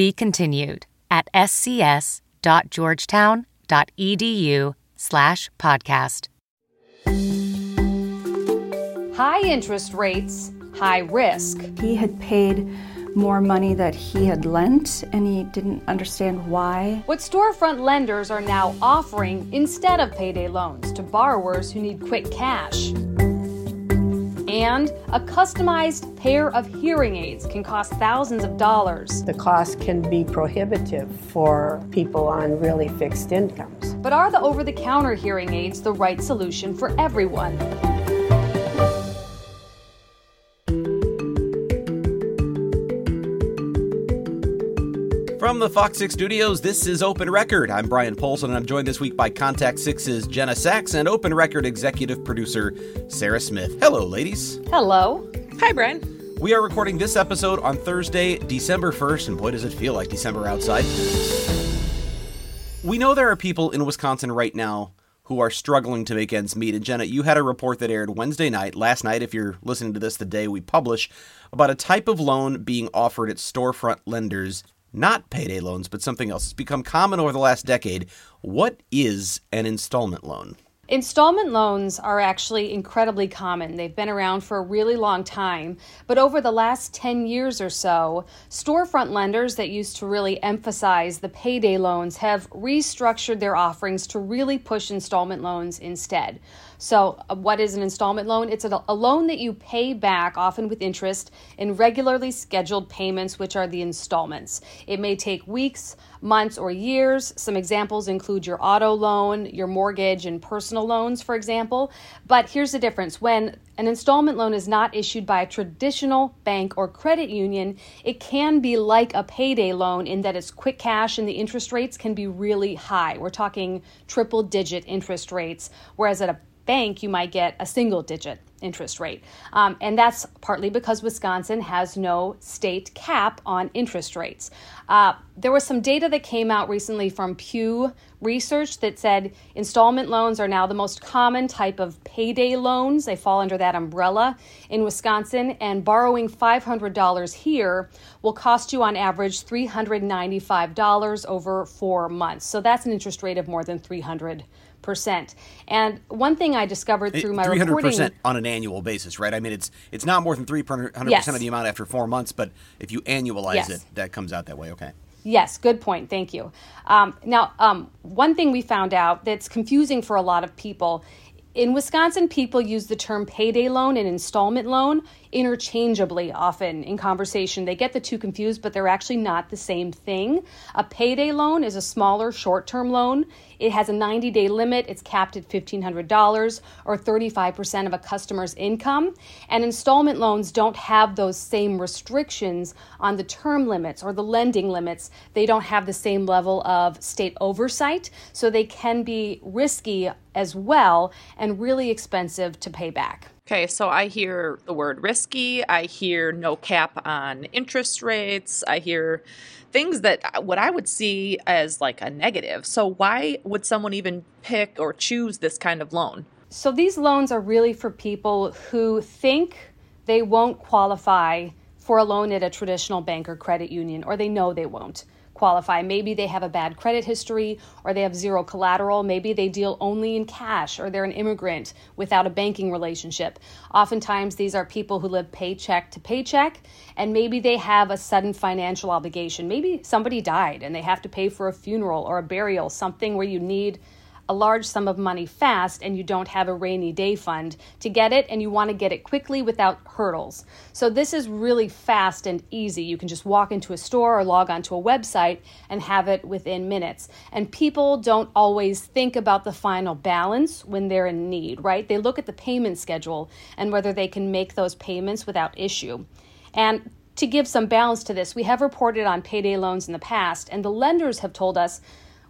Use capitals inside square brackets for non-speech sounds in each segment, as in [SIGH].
Be continued at scs.georgetown.edu slash podcast. High interest rates, high risk. He had paid more money that he had lent and he didn't understand why. What storefront lenders are now offering instead of payday loans to borrowers who need quick cash. And a customized pair of hearing aids can cost thousands of dollars. The cost can be prohibitive for people on really fixed incomes. But are the over the counter hearing aids the right solution for everyone? From the Fox 6 studios, this is Open Record. I'm Bryan Polcyn, and I'm joined this week by Contact 6's Jenna Sachs and Open Record executive producer Sarah Smith. Hello, ladies. Hello. Hi, Bryan. We are recording this episode on Thursday, December 1st, and boy, does it feel like December outside. We know there are people in Wisconsin right now who are struggling to make ends meet. And Jenna, you had a report that aired Wednesday night, last night, if you're listening to this the day we publish, about a type of loan being offered at storefront lenders not payday loans, but something else. It's become common over the last decade. What is an installment loan? Installment loans are actually incredibly common. They've been around for a really long time. But over the last 10 years or so, storefront lenders that used to really emphasize the payday loans have restructured their offerings to really push installment loans instead. So, uh, what is an installment loan? It's a, a loan that you pay back, often with interest, in regularly scheduled payments, which are the installments. It may take weeks, months, or years. Some examples include your auto loan, your mortgage, and personal loans, for example. But here's the difference when an installment loan is not issued by a traditional bank or credit union, it can be like a payday loan in that it's quick cash and the interest rates can be really high. We're talking triple digit interest rates, whereas at a bank, you might get a single digit interest rate. Um, and that's partly because Wisconsin has no state cap on interest rates. Uh, there was some data that came out recently from Pew Research that said installment loans are now the most common type of payday loans. They fall under that umbrella in Wisconsin, and borrowing $500 here will cost you on average $395 over four months. So that's an interest rate of more than 300 percent. And one thing I discovered through my 300% reporting on an annual basis, right? I mean, it's it's not more than 300 percent of the amount after four months, but if you annualize yes. it, that comes out that way. Okay. Yes, good point. Thank you. Um, now, um, one thing we found out that's confusing for a lot of people in Wisconsin, people use the term payday loan and installment loan interchangeably often in conversation. They get the two confused, but they're actually not the same thing. A payday loan is a smaller short term loan. It has a 90 day limit, it's capped at $1,500 or 35% of a customer's income. And installment loans don't have those same restrictions on the term limits or the lending limits. They don't have the same level of state oversight, so they can be risky as well and really expensive to pay back. Okay, so I hear the word risky. I hear no cap on interest rates. I hear things that uh, what I would see as like a negative. So why would someone even pick or choose this kind of loan? So these loans are really for people who think they won't qualify for a loan at a traditional bank or credit union, or they know they won't qualify. Maybe they have a bad credit history or they have zero collateral. Maybe they deal only in cash or they're an immigrant without a banking relationship. Oftentimes, these are people who live paycheck to paycheck and maybe they have a sudden financial obligation. Maybe somebody died and they have to pay for a funeral or a burial, something where you need a large sum of money fast and you don't have a rainy day fund to get it and you want to get it quickly without hurdles. So this is really fast and easy. You can just walk into a store or log onto a website and have it within minutes. And people don't always think about the final balance when they're in need, right? They look at the payment schedule and whether they can make those payments without issue. And to give some balance to this, we have reported on payday loans in the past, and the lenders have told us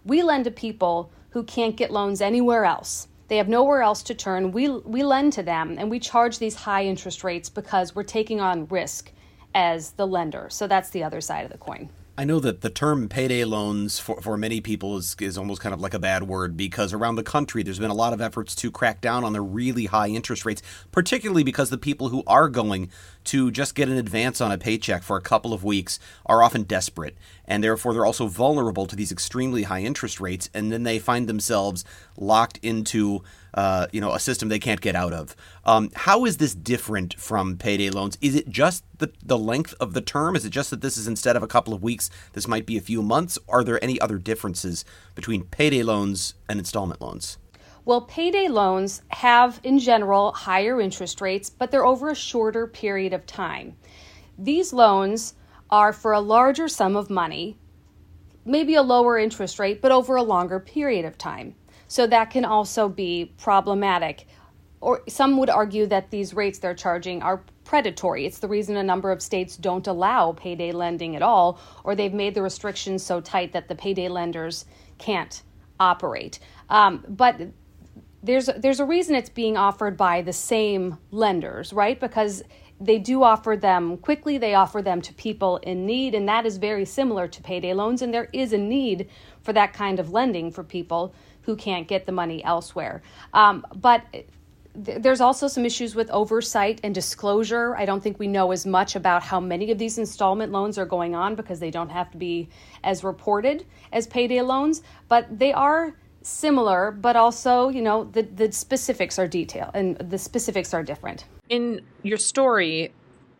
we lend to people who can't get loans anywhere else. They have nowhere else to turn. We, we lend to them and we charge these high interest rates because we're taking on risk as the lender. So that's the other side of the coin. I know that the term payday loans for, for many people is, is almost kind of like a bad word because around the country there's been a lot of efforts to crack down on the really high interest rates, particularly because the people who are going to just get an advance on a paycheck for a couple of weeks are often desperate and therefore they're also vulnerable to these extremely high interest rates and then they find themselves locked into uh, you know a system they can't get out of. Um, how is this different from payday loans? Is it just the, the length of the term? Is it just that this is instead of a couple of weeks, this might be a few months? Are there any other differences between payday loans and installment loans? Well, payday loans have, in general, higher interest rates, but they're over a shorter period of time. These loans are for a larger sum of money, maybe a lower interest rate, but over a longer period of time. So that can also be problematic. Or some would argue that these rates they're charging are predatory. It's the reason a number of states don't allow payday lending at all, or they've made the restrictions so tight that the payday lenders can't operate. Um, but there's there's a reason it's being offered by the same lenders, right? Because they do offer them quickly, they offer them to people in need, and that is very similar to payday loans. And there is a need for that kind of lending for people who can't get the money elsewhere. Um, but there's also some issues with oversight and disclosure. I don't think we know as much about how many of these installment loans are going on because they don't have to be as reported as payday loans, but they are similar, but also, you know, the, the specifics are detailed and the specifics are different. In your story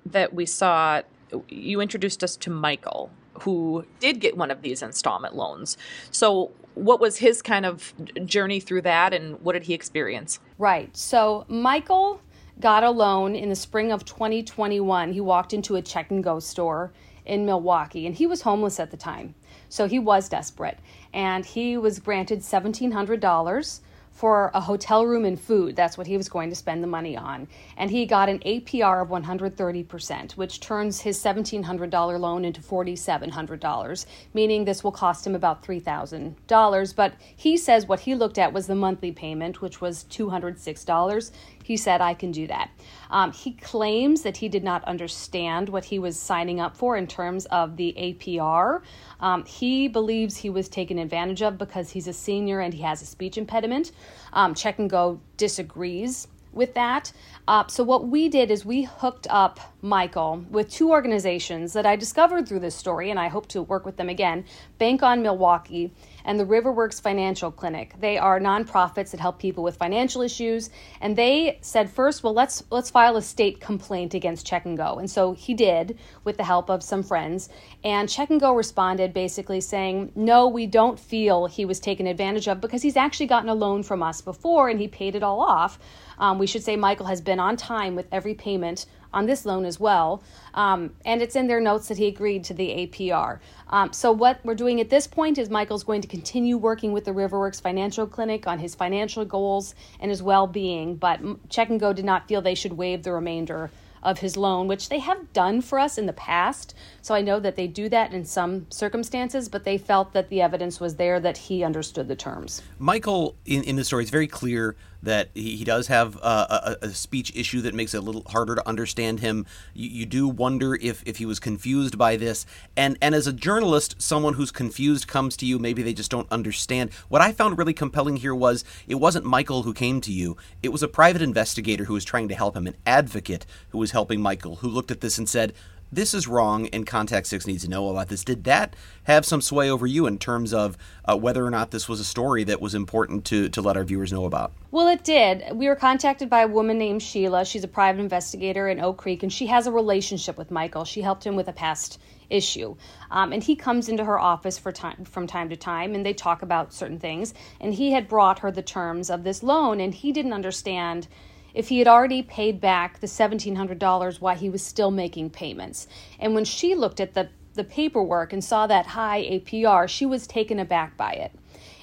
that we saw, you introduced us to Michael, who did get one of these installment loans. So, what was his kind of journey through that and what did he experience? Right. So, Michael got a loan in the spring of 2021. He walked into a Check 'n Go store in Milwaukee and he was homeless at the time. So he was desperate. And he was granted $1,700 for a hotel room and food. That's what he was going to spend the money on. And he got an APR of 130%, which turns his $1,700 loan into $4,700, meaning this will cost him about $3,000. But he says what he looked at was the monthly payment, which was $206. He said, I can do that. Um, he claims that he did not understand what he was signing up for in terms of the APR. Um, he believes he was taken advantage of because he's a senior and he has a speech impediment. Um, Check 'n Go disagrees with that. Uh, so, what we did is we hooked up Michael with two organizations that I discovered through this story, and I hope to work with them again Bank on Milwaukee and the Riverworks Financial Clinic. They are nonprofits that help people with financial issues, and they said first, well, let's let's file a state complaint against Check 'n Go, and so he did with the help of some friends. And Check 'n Go responded basically saying, no, we don't feel he was taken advantage of because he's actually gotten a loan from us before and he paid it all off. Um, we should say Michael has been on time with every payment on this loan as well. Um, and it's in their notes that he agreed to the APR. Um, so, what we're doing at this point is Michael's going to continue working with the Riverworks Financial Clinic on his financial goals and his well being, but Check 'n Go did not feel they should waive the remainder of his loan, which they have done for us in the past. So I know that they do that in some circumstances, but they felt that the evidence was there that he understood the terms. Michael, in, in the story, is very clear that he, he does have a, a, speech issue that makes it a little harder to understand him. You, you, do wonder if, if he was confused by this. And, and as a journalist, someone who's confused comes to you, maybe they just don't understand. What I found really compelling here was it wasn't Michael who came to you, it was a private investigator who was trying to help him, an advocate who was helping Michael, who looked at this and said, this is wrong and Contact 6 needs to know about this. Did that have some sway over you in terms of uh, whether or not this was a story that was important to, to let our viewers know about? Well, it did. We were contacted by a woman named Sheila. She's a private investigator in Oak Creek, and she has a relationship with Michael. She helped him with a past issue. Um, and he comes into her office for time, from time to time, and they talk about certain things. And he had brought her the terms of this loan, and he didn't understand – if he had already paid back the $1,700 why he was still making payments. And when she looked at the, the paperwork and saw that high APR, she was taken aback by it.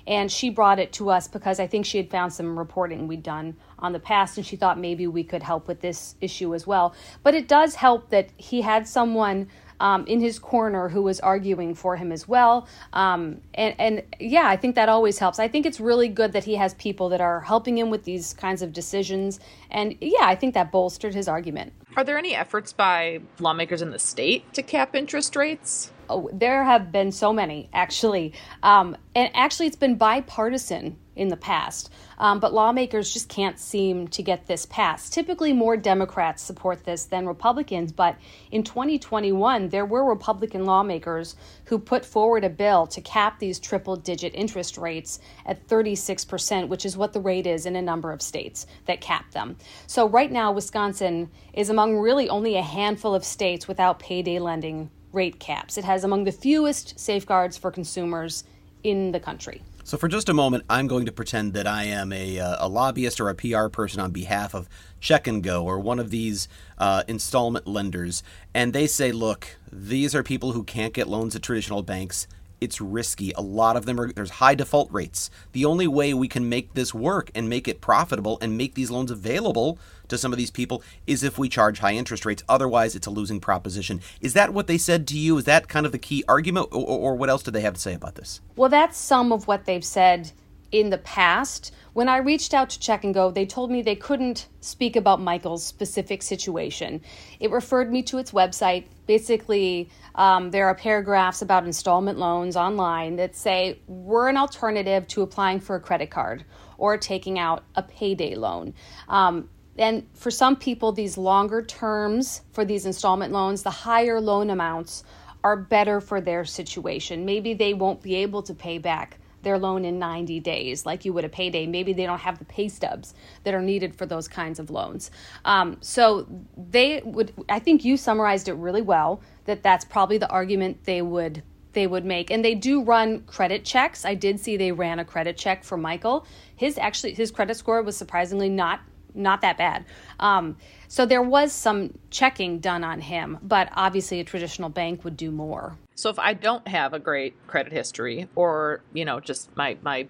And she brought it to us because I think she had found some reporting we'd done on the past and she thought maybe we could help with this issue as well. But it does help that he had someone um, in his corner who was arguing for him as well. Um, and, and yeah, I think that always helps. I think it's really good that he has people that are helping him with these kinds of decisions. And yeah, I think that bolstered his argument. Are there any efforts by lawmakers in the state to cap interest rates? Oh, there have been so many, actually. Um, and actually, it's been bipartisan in the past. Um, but lawmakers just can't seem to get this passed. Typically, more Democrats support this than Republicans, but in 2021, there were Republican lawmakers who put forward a bill to cap these triple digit interest rates at 36%, which is what the rate is in a number of states that cap them. So, right now, Wisconsin is among really only a handful of states without payday lending rate caps. It has among the fewest safeguards for consumers in the country. So, for just a moment, I'm going to pretend that I am a, uh, a lobbyist or a PR person on behalf of Check 'n Go or one of these uh, installment lenders. And they say, look, these are people who can't get loans at traditional banks it's risky. A lot of them are there's high default rates. The only way we can make this work and make it profitable and make these loans available to some of these people is if we charge high interest rates. Otherwise, it's a losing proposition. Is that what they said to you? Is that kind of the key argument, or, or what else do they have to say about this? Well, that's some of what they've said in the past. When I reached out to Check 'n Go, they told me they couldn't speak about Michael's specific situation. It referred me to its website. Basically, um, there are paragraphs about installment loans online that say we're an alternative to applying for a credit card or taking out a payday loan. Um, and for some people, these longer terms for these installment loans, the higher loan amounts are better for their situation. Maybe they won't be able to pay back their loan in 90 days, like you would a payday. Maybe they don't have the pay stubs that are needed for those kinds of loans. Um, so they would, I think you summarized it really well. That that's probably the argument they would they would make and they do run credit checks i did see they ran a credit check for michael his actually his credit score was surprisingly not not that bad um, so there was some checking done on him but obviously a traditional bank would do more so if I don't have a great credit history, or you know, just my my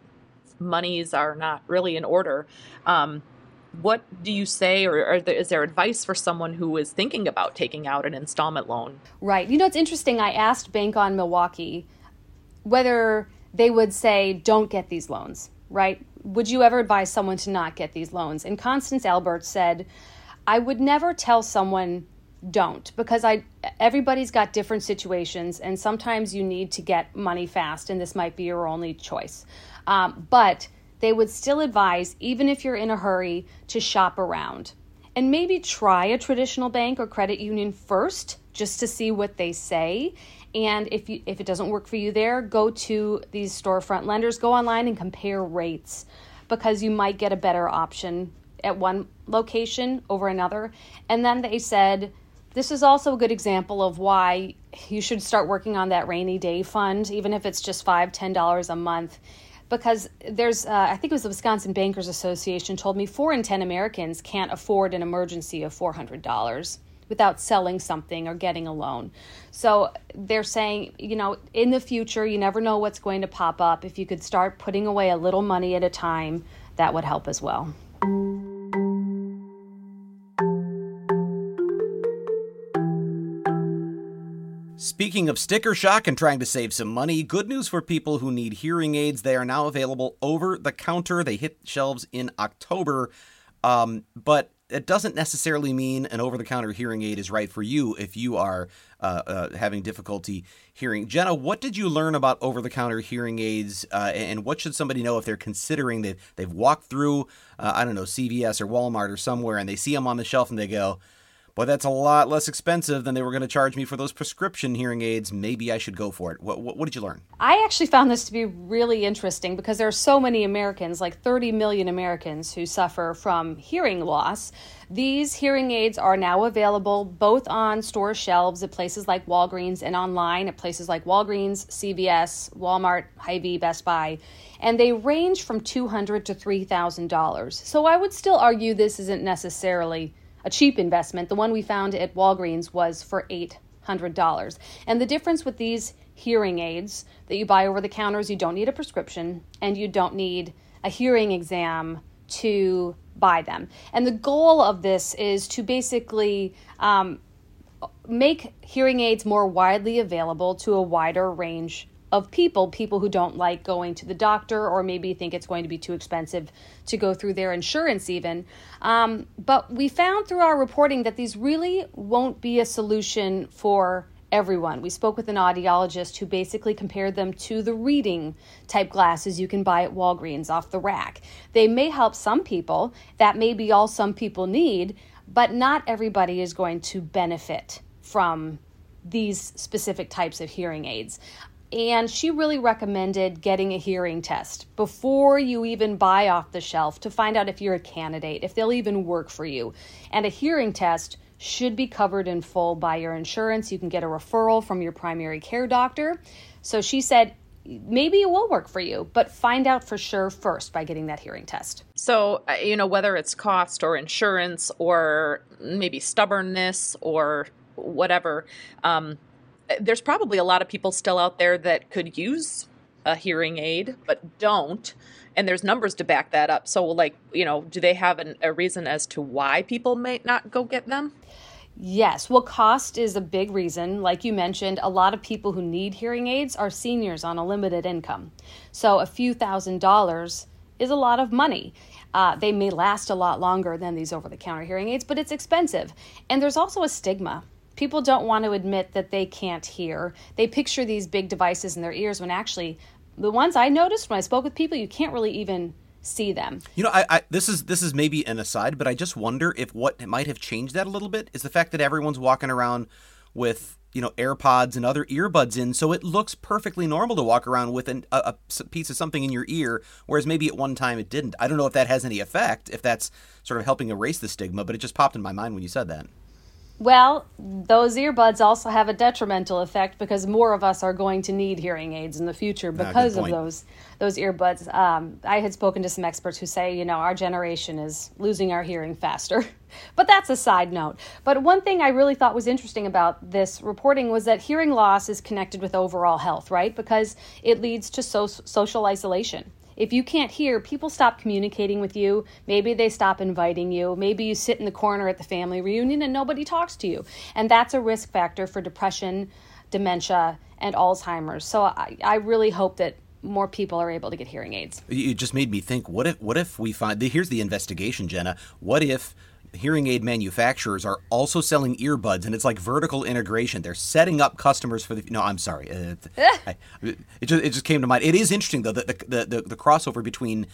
monies are not really in order, um, what do you say, or, there, is there advice for someone who is thinking about taking out an installment loan? Right. You know, it's interesting. I asked Bank on Milwaukee whether they would say, "Don't get these loans." Right? Would you ever advise someone to not get these loans? And Constance Albert said, "I would never tell someone." don't because I everybody's got different situations and sometimes you need to get money fast and this might be your only choice. Um, but they would still advise, even if you're in a hurry, to shop around and maybe try a traditional bank or credit union first just to see what they say. And if you if it doesn't work for you there, go to these storefront lenders, go online and compare rates because you might get a better option at one location over another. And then they said this is also a good example of why you should start working on that rainy day fund, even if it's just five, ten dollars a month. Because there's, uh, I think it was the Wisconsin Bankers Association told me four in ten Americans can't afford an emergency of four hundred dollars without selling something or getting a loan. So they're saying, you know, in the future, you never know what's going to pop up. If you could start putting away a little money at a time, that would help as well. Speaking of sticker shock and trying to save some money, good news for people who need hearing aids. They are now available over the counter. They hit shelves in October, um, but it doesn't necessarily mean an over the counter hearing aid is right for you if you are uh, uh, having difficulty hearing. Jenna, what did you learn about over the counter hearing aids, uh, and what should somebody know if they're considering they've, they've walked through, uh, I don't know, CVS or Walmart or somewhere and they see them on the shelf and they go, Boy, that's a lot less expensive than they were going to charge me for those prescription hearing aids. Maybe I should go for it. What, what, what, did you learn? I actually found this to be really interesting because there are so many Americans, like 30 million Americans, who suffer from hearing loss. These hearing aids are now available both on store shelves at places like Walgreens and online at places like Walgreens, CVS, Walmart, Hy-Vee, Best Buy, and they range from 200 to $3,000. So I would still argue this isn't necessarily a cheap investment. The one we found at Walgreens was for $800. And the difference with these hearing aids that you buy over the counters. You don't need a prescription and you don't need a hearing exam to buy them. And the goal of this is to basically um, make hearing aids more widely available to a wider range of people, people who don't like going to the doctor or maybe think it's going to be too expensive to go through their insurance, even. Um, but we found through our reporting that these really won't be a solution for everyone. We spoke with an audiologist who basically compared them to the reading type glasses you can buy at Walgreens off the rack. They may help some people, that may be all some people need, but not everybody is going to benefit from these specific types of hearing aids. And she really recommended getting a hearing test before you even buy off the shelf to find out if you're a candidate, if they'll even work for you. And a hearing test should be covered in full by your insurance. You can get a referral from your primary care doctor. So she said, maybe it will work for you, but find out for sure first by getting that hearing test. So, uh, you know, whether it's cost or insurance or maybe stubbornness or whatever, um, there's probably a lot of people still out there that could use a hearing aid but don't and there's numbers to back that up so like you know do they have an, a reason as to why people may not go get them Yes, well, cost is a big reason. Like you mentioned, a lot of people who need hearing aids are seniors on a limited income. So a few thousand dollars is a lot of money. Uh, they may last a lot longer than these over the counter hearing aids, but it's expensive. And there's also a stigma people don't want to admit that they can't hear. They picture these big devices in their ears when actually the ones I noticed when I spoke with people, you can't really even see them. You know, I, I, this is this is maybe an aside, but I just wonder if what might have changed that a little bit is the fact that everyone's walking around with you know AirPods and other earbuds in, so it looks perfectly normal to walk around with an, a, a piece of something in your ear, whereas maybe at one time it didn't. I don't know if that has any effect, if that's sort of helping erase the stigma, but it just popped in my mind when you said that. Well, those earbuds also have a detrimental effect because more of us are going to need hearing aids in the future Ah, because good of those those earbuds. Um, I had spoken to some experts who say, you know, our generation is losing our hearing faster. [LAUGHS] but that's a side note. But one thing I really thought was interesting about this reporting was that hearing loss is connected with overall health, right? Because it leads to so- social isolation. If you can't hear, people stop communicating with you. Maybe they stop inviting you. Maybe you sit in the corner at the family reunion and nobody talks to you. And that's a risk factor for depression, dementia, and Alzheimer's. So I, I really hope that more people are able to get hearing aids. You just made me think. What if? What if we find? Here's the investigation, Jenna. What if hearing aid manufacturers are also selling earbuds, and it's like vertical integration? They're setting up customers for the. No, I'm sorry. Uh, [LAUGHS] I, it just it just came to mind. It is interesting though that the, the the the crossover between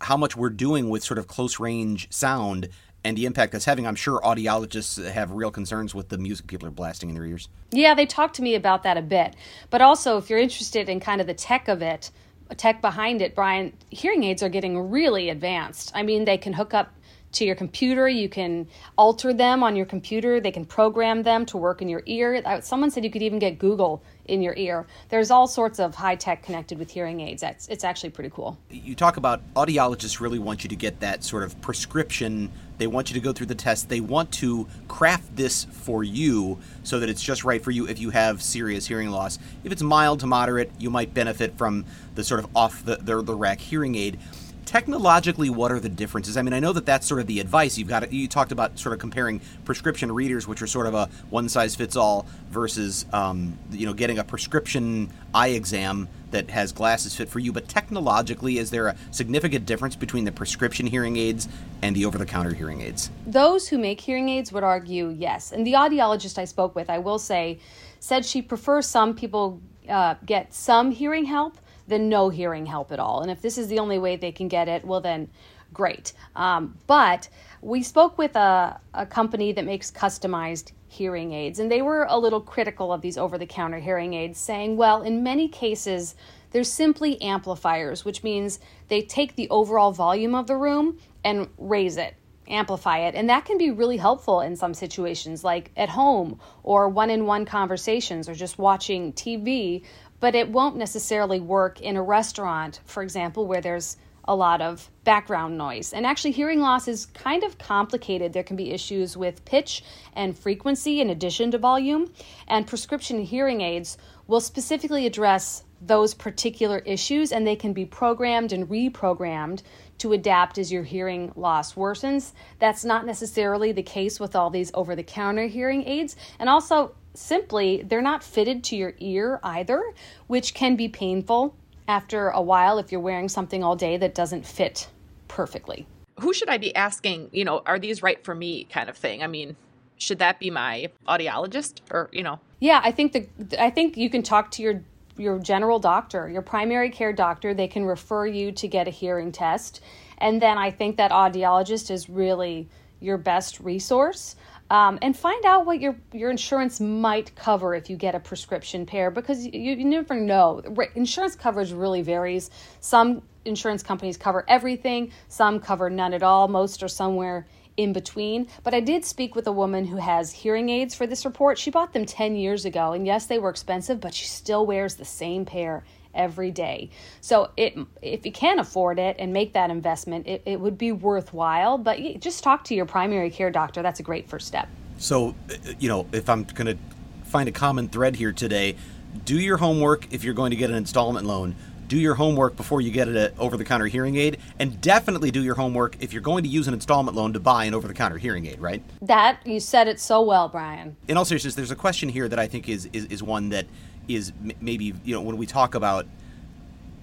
how much we're doing with sort of close range sound and the impact that's having. I'm sure audiologists have real concerns with the music people are blasting in their ears. Yeah, they talked to me about that a bit. But also, if you're interested in kind of the tech of it, tech behind it, Bryan, hearing aids are getting really advanced. I mean, they can hook up to your computer, you can alter them on your computer, they can program them to work in your ear. Someone said you could even get Google in your ear. There's all sorts of high tech connected with hearing aids. That's it's actually pretty cool. you talk about audiologists really want you to get that sort of prescription. They want you to go through the test. They want to craft this for you so that it's just right for you if you have serious hearing loss. If it's mild to moderate, you might benefit from the sort of off the, the, the rack hearing aid. Technologically, what are the differences? I mean, I know that that's sort of the advice you've got. You talked about sort of comparing prescription readers, which are sort of a one size fits all, versus um, you know getting a prescription eye exam that has glasses fit for you. But technologically, is there a significant difference between the prescription hearing aids and the over the counter hearing aids? Those who make hearing aids would argue yes. And the audiologist I spoke with, I will say, said she prefers some people uh, get some hearing help than no hearing help at all. And if this is the only way they can get it, well, then great. Um, but we spoke with a, a company that makes customized hearing aids, and they were a little critical of these over the counter hearing aids, saying, well, in many cases, they're simply amplifiers, which means they take the overall volume of the room and raise it amplify it. And that can be really helpful in some situations, like at home or one in one conversations or just watching TV. But it won't necessarily work in a restaurant, for example, where there's a lot of background noise. And actually, hearing loss is kind of complicated. There can be issues with pitch and frequency in addition to volume. And prescription hearing aids will specifically address those particular issues and they can be programmed and reprogrammed to adapt as your hearing loss worsens. That's not necessarily the case with all these over the counter hearing aids. And also, simply, they're not fitted to your ear either, which can be painful after a while if you're wearing something all day that doesn't fit perfectly. Who should I be asking, you know, are these right for me kind of thing? I mean, should that be my audiologist or, you know? Yeah, I think the I think you can talk to your your general doctor, your primary care doctor. They can refer you to get a hearing test. And then I think that audiologist is really your best resource. Um, and find out what your your insurance might cover if you get a prescription pair because you, you never know. Insurance coverage really varies. Some insurance companies cover everything, some cover none at all. Most are somewhere in between. But I did speak with a woman who has hearing aids for this report. She bought them 10 years ago, and yes, they were expensive, but she still wears the same pair every day. So it if you can afford it and make that investment, it, it would be worthwhile. But just talk to your primary care doctor. That's a great first step. So, uh, you know, if I'm going to find a common thread here today, do your homework if you're going to get an installment loan do your homework before you get an over the counter hearing aid, and definitely do your homework if you're going to use an installment loan to buy an over the counter hearing aid, right? That, you said it so well, Bryan. In all seriousness, there's a question here that I think is, is, is one that is maybe, you know, when we talk about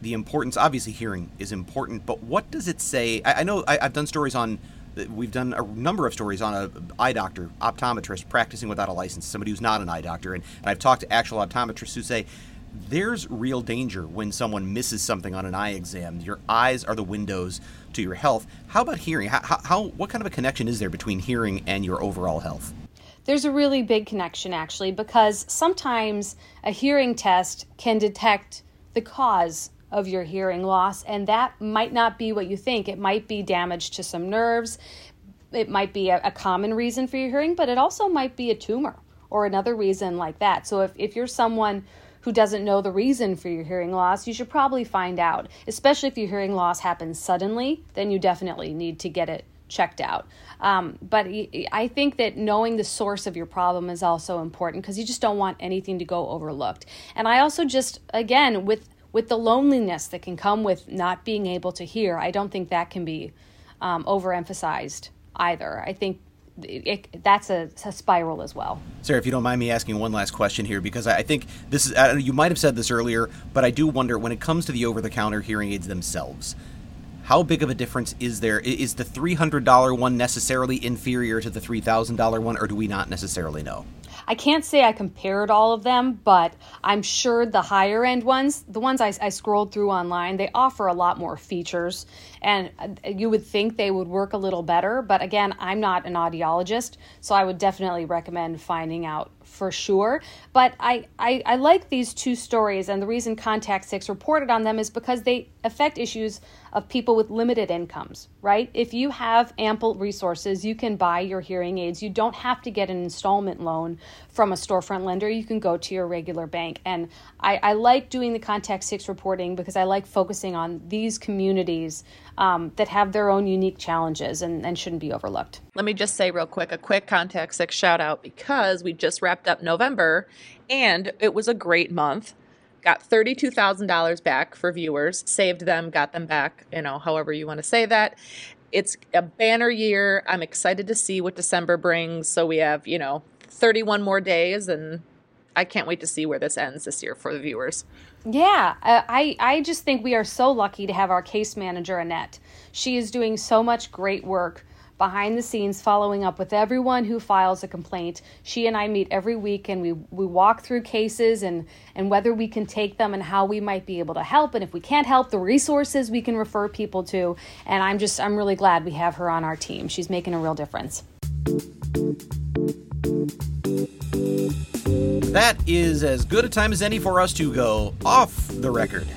the importance, obviously hearing is important, but what does it say? I, I know I, I've done stories on we've done a number of stories on a eye doctor, optometrist practicing without a license, somebody who's not an eye doctor, and, and I've talked to actual optometrists who say there's real danger when someone misses something on an eye exam. Your eyes are the windows to your health. How about hearing? How, how, what kind of a connection is there between hearing and your overall health? There's a really big connection actually because sometimes a hearing test can detect the cause of your hearing loss, and that might not be what you think. It might be damage to some nerves, it might be a, a common reason for your hearing, but it also might be a tumor or another reason like that. So if, if you're someone who doesn't know the reason for your hearing loss, you should probably find out. Especially if your hearing loss happens suddenly, then you definitely need to get it checked out. Um, but I think that knowing the source of your problem is also important because you just don't want anything to go overlooked. And I also just, again, with with the loneliness that can come with not being able to hear, I don't think that can be um, overemphasized either. I think it, that's a, a, spiral as well. Sarah, if you don't mind me asking one last question here, because I think this is, uh, you might have said this earlier, but I do wonder when it comes to the over the counter hearing aids themselves, how big of a difference is there? Is the $300 one necessarily inferior to the $3,000 one, or do we not necessarily know? I can't say I compared all of them, but I'm sure the higher end ones, the ones I, I scrolled through online, they offer a lot more features. And uh, you would think they would work a little better. But again, I'm not an audiologist, so I would definitely recommend finding out for sure. But I, I, I like these two stories, and the reason Contact Six reported on them is because they affect issues of people with limited incomes, right? If you have ample resources, you can buy your hearing aids. You don't have to get an installment loan from a storefront lender. You can go to your regular bank. And I, I like doing the Contact Six reporting because I like focusing on these communities um, that have their own unique challenges and, and shouldn't be overlooked. Let me just say real quick a quick Contact Six shout out because we just wrapped up November and it was a great month got $32,000 back for viewers, saved them, got them back, you know, however you want to say that. It's a banner year. I'm excited to see what December brings. So we have, you know, 31 more days and I can't wait to see where this ends this year for the viewers. Yeah, uh, I I just think we are so lucky to have our case manager Annette. She is doing so much great work behind the scenes following up with everyone who files a complaint. She and I meet every week and we, we walk through cases and, and whether we can take them and how we might be able to help. And if we can't help, the resources we can refer people to. And I'm just, I'm really glad we have her on our team. She's making a real difference. That is as good a time as any for us to go off the record.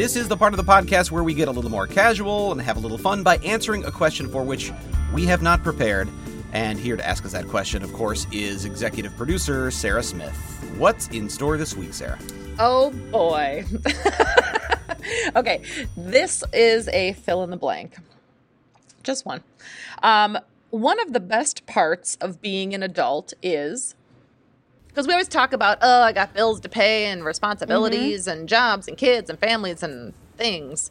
This is the part of the podcast where we get a little more casual and have a little fun by answering a question for which we have not prepared. And here to ask us that question, of course, is executive producer Sarah Smith. What's in store this week, Sarah? Oh boy. [LAUGHS] okay, this is a fill in the blank. Just one. Um, one of the best parts of being an adult is because we always talk about, oh, I got bills to pay and responsibilities mm-hmm. and jobs and kids and families and things.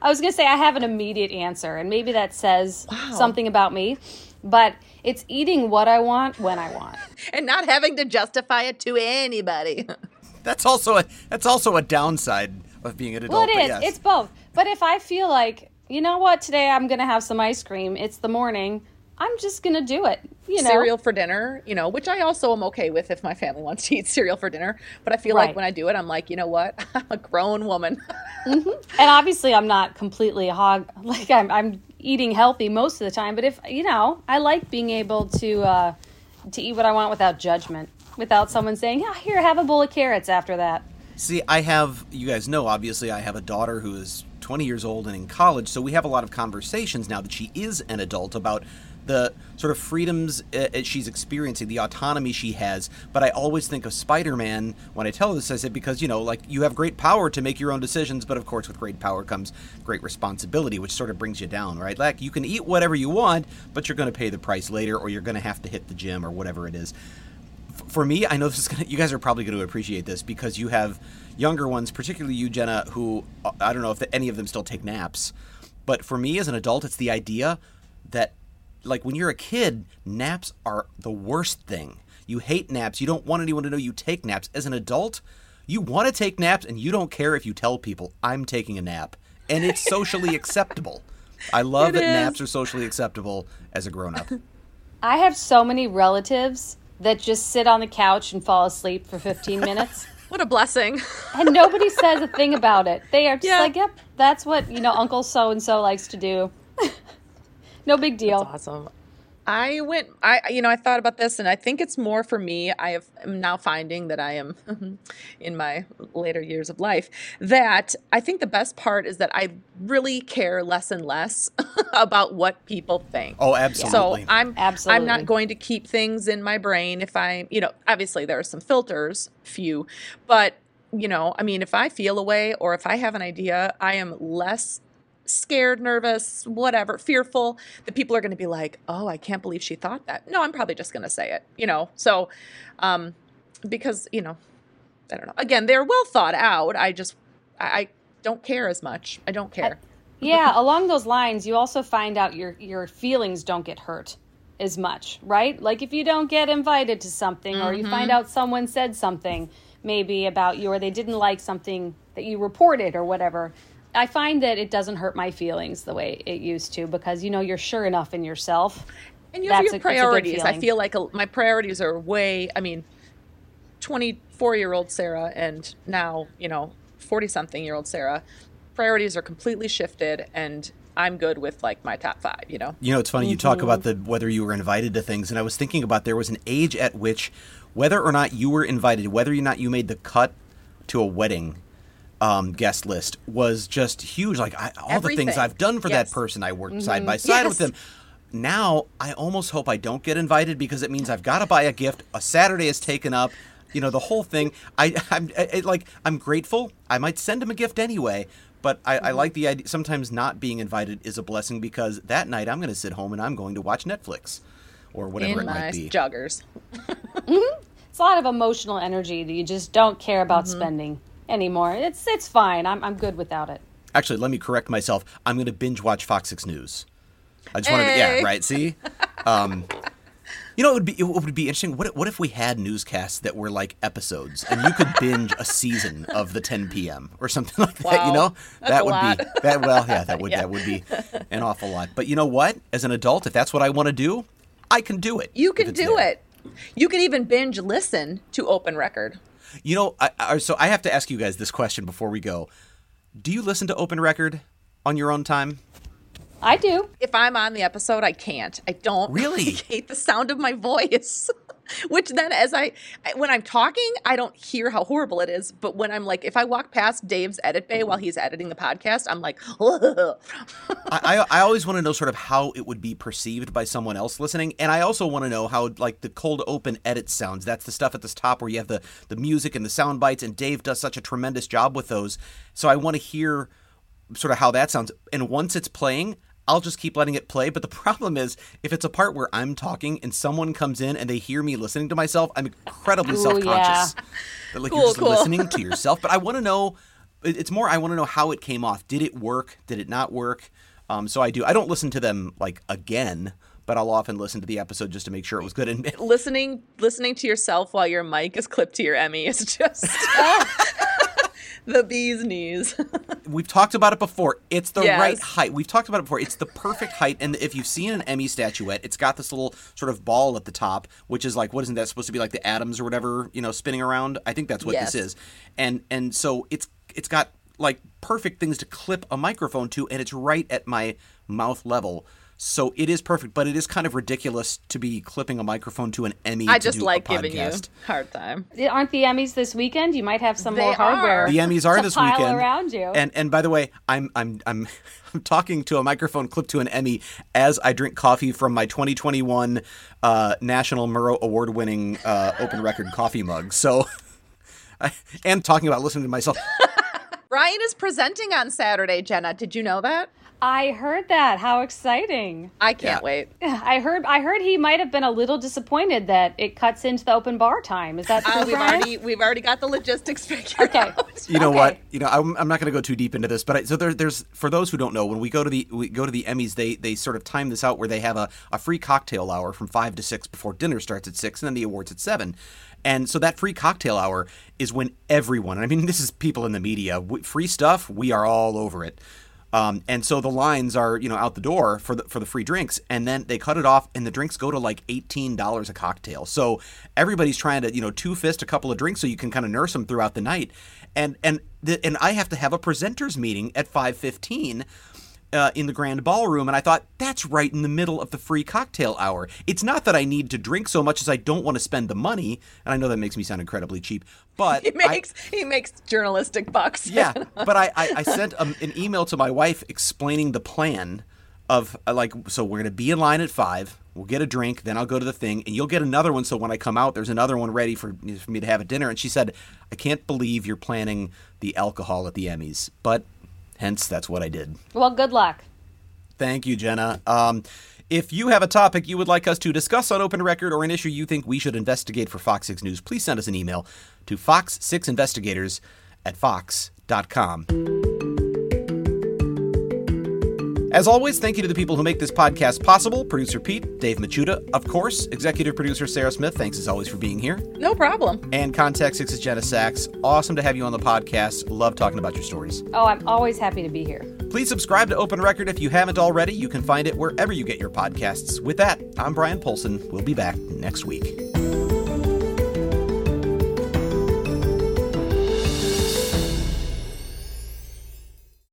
I was going to say I have an immediate answer, and maybe that says Wow. something about me, but it's eating what I want when I want. [LAUGHS] And not having to justify it to anybody. [LAUGHS] That's also a that's also a downside of being an adult. it but is. yes. It's both. But if I feel like, you know what, today I'm going to have some ice cream, it's the morning, I'm just going to do it. You know, cereal for dinner, you know, which I also am okay with if my family [LAUGHS] wants to eat cereal for dinner. But I feel Right. like when I do it, I'm like, you know what? [LAUGHS] I'm a grown woman. [LAUGHS] and obviously I'm not completely a hog like I'm I'm eating healthy most of the time, but if you know, I like being able to uh to eat what I want without judgment, without someone saying, "Yeah, here, have a bowl of carrots after that." See, I have, you guys know, obviously, I have a daughter who is 20 years old and in college, so we have a lot of conversations now that she is an adult about the sort of freedoms uh, uh, she's experiencing, the autonomy she has. But I always think of Spider Man when I tell this. I said, because, you know, like, you have great power to make your own decisions, but of course, with great power comes great responsibility, which sort of brings you down, right? Like, you can eat whatever you want, but you're going to pay the price later, or you're going to have to hit the gym, or whatever it is for me, I know this is gonna. You guys are probably going to appreciate this because you have younger ones, particularly you, Jenna, who uh, I don't know if any of them still take naps. But for me, as an adult, it's the idea that, like, when you're a kid, naps are the worst thing. You hate naps. You don't want anyone to know you take naps. As an adult, you want to take naps, and you don't care if you tell people I'm taking a nap, and it's socially [LAUGHS] acceptable. I love It that is. naps are socially acceptable as a grown up. [LAUGHS] I have so many relatives that just sit on the couch and fall asleep for 15 minutes. [LAUGHS] what a blessing. and nobody says a thing about it. They are just Yeah. like, "Yep, that's what, you know, uncle so and so likes to do." [LAUGHS] no big deal. That's Awesome. I went I you know I thought about this and I think it's more for me I have am now finding that I am [LAUGHS] in my later years of life that I think the best part is that I really care less and less [LAUGHS] about what people think. Oh, absolutely. So. I'm absolutely. I'm not going to keep things in my brain if I, you know, obviously there are some filters, few, but you know, I mean, if I feel a way or if I have an idea, I am less scared, nervous, whatever, fearful that people are going to be like, "Oh, I can't believe she thought that." No, I'm probably just going to say it, you know. So, um because, you know, I don't know. Again, they're well thought out. I just I, I don't care as much. I don't care. yeah, [LAUGHS] along those lines, you also find out your your feelings don't get hurt as much, right? Like if you don't get invited to something or you find out someone said something maybe about you or they didn't like something that you reported or whatever. I find that it doesn't hurt my feelings the way it used to because you know you're sure enough in yourself. And you have your a- it's a good priorities. I feel like a, my priorities are way, I mean, 24 year old Sarah and now, you know, 40 something year old Sarah, priorities are completely shifted and I'm good with like my top five, you know? You know, it's funny you talk mm-hmm. about the whether you were invited to things, and I was thinking about there was an age at which whether or not you were invited, whether or not you made the cut to a wedding um, guest list was just huge. Like I, all the things I've done for Yes. that person, I worked mm-hmm. side by side with them. Now I almost hope I don't get invited because it means I've got to buy a gift. A Saturday is taken up. You know the whole thing. I, I'm I, I- like I'm grateful. I might send him a gift anyway. But I, I mm-hmm. like the idea. Sometimes not being invited is a blessing because that night I'm going to sit home and I'm going to watch Netflix or whatever In it might be. joggers. [LAUGHS] Mm-hmm. It's a lot of emotional energy that you just don't care about spending anymore. It's it's fine. I'm I'm good without it. Actually, let me correct myself. I'm going to binge watch Fox 6 News. I just want to, yeah, right. See, um, you know, it would be it would be interesting. What if- what if we had newscasts that were like episodes, and you could binge a season of the 10 p.m. or something [LAUGHS] like that? You know, That's that would lot. be that. Well, yeah, that would [LAUGHS] Yeah. that would be an awful lot. But you know what? As an adult, if that's what I want to do, I can do it. You can do there. it. You can even binge listen to open record. You know, I, I, so I have to ask you guys this question before we go. Do you listen to Open Record on your own time? I do. If I'm on the episode, I can't. I don't Really? I [LAUGHS] hate the sound of my voice. [LAUGHS] [LAUGHS] Which then, as I, I- when I'm talking, I don't hear how horrible it is. But when I'm like, if I walk past Dave's edit bay while he's editing the podcast, I'm like, I, I, [LAUGHS] I always want to know sort of how it would be perceived by someone else listening, and I also want to know how like the cold open edit sounds. That's the stuff at the top where you have the the music and the sound bites, and Dave does such a tremendous job with those. So I want to hear sort of how that sounds. And once it's playing, I'll just keep letting it play. But the [LAUGHS] problem is, if it's a part where I'm talking and someone comes in and they hear me listening to myself, I'm incredibly self conscious. yeah. Like Cool, you're just cool. listening to [LAUGHS] yourself. But I want to know. It's more. I want to know how it came off. Did it work? Did it not work? Um, so I do. I don't listen to them like again, but I'll often listen to the episode just to make sure it was good. And listening listening to yourself while your mic is clipped to your Emmy is just [LAUGHS] [LAUGHS] the bee's knees. [LAUGHS] We've talked about it before. It's the Yes. right height. We've talked about it before. It's the perfect height. And if you've seen an Emmy statuette, it's got this little sort of ball at the top, which is like, what isn't that supposed to be like the atoms or whatever, you know, spinning around? I think that's what Yes. this is. And and so it's it's got like perfect things to clip a microphone to, and it's right at my mouth level. So it is perfect, but it is kind of ridiculous to be clipping a microphone to an Emmy. I to just do like a giving you hard time. Aren't the Emmys this weekend? You might have some They more hardware. are. The Emmys are to this pile weekend. around you. And and by the way, I'm I'm I'm [LAUGHS] I'm talking to a microphone clipped to an Emmy as I drink coffee from my 2021 uh, National Murrow Award winning uh, open record coffee mug. So. [LAUGHS] I, am talking about listening to myself. [LAUGHS] Ryan is presenting on Saturday, Jenna. Did you know that? I heard that. How exciting! I can't Yeah. wait. [SIGHS] I heard. I heard he might have been a little disappointed that it cuts into the open bar time. Is that true, Uh, we've already we've already got the logistics figured [LAUGHS] Okay. out. You know Okay. what? You know, I'm, I'm not going to go too deep into this, but I, so there, there's for those who don't know, when we go to the we go to the Emmys, they they sort of time this out where they have a, a free cocktail hour from five to six before dinner starts at six, and then the awards at seven. And so that free cocktail hour is when everyone, and I mean, this is people in the media, free stuff, we are all over it. Um, and so the lines are, you know, out the door for the for the free drinks, and then they cut it off, and the drinks go to like eighteen dollars a cocktail. So everybody's trying to, you know, two fist a couple of drinks so you can kind of nurse them throughout the night. And and the, and I have to have a presenters meeting at five fifteen. Uh, in the grand ballroom, and I thought that's right in the middle of the free cocktail hour. It's not that I need to drink so much as I don't want to spend the money, and I know that makes me sound incredibly cheap, but [LAUGHS] He I- makes he makes journalistic bucks. yeah, [LAUGHS] but I, I, I sent um, an email to my wife explaining the plan of uh, like, so we're gonna be in line at five. We'll get a drink, then I'll go to the thing, and you'll get another one. So when I come out, there's another one ready for, for me to have at dinner. And she said, I can't believe you're planning the alcohol at the Emmys, but hence that's what I did. well, good luck. Thank you, Jenna. Um, if you have a topic you would like us to discuss on Open Record or an issue you think we should investigate for Fox 6 News, please send us an email to fox6investigators at fox.com. As always, thank you to the people who make this podcast possible producer Pete, Dave Machuda, of course, executive producer Sarah Smith. Thanks as always for being here. No problem. And Contact Six is Jenna Sachs. Awesome to have you on the podcast. Love talking about your stories. Oh, I'm always happy to be here. Please subscribe to Open Record if you haven't already. You can find it wherever you get your podcasts. With that, I'm Bryan Polcyn. We'll be back next week.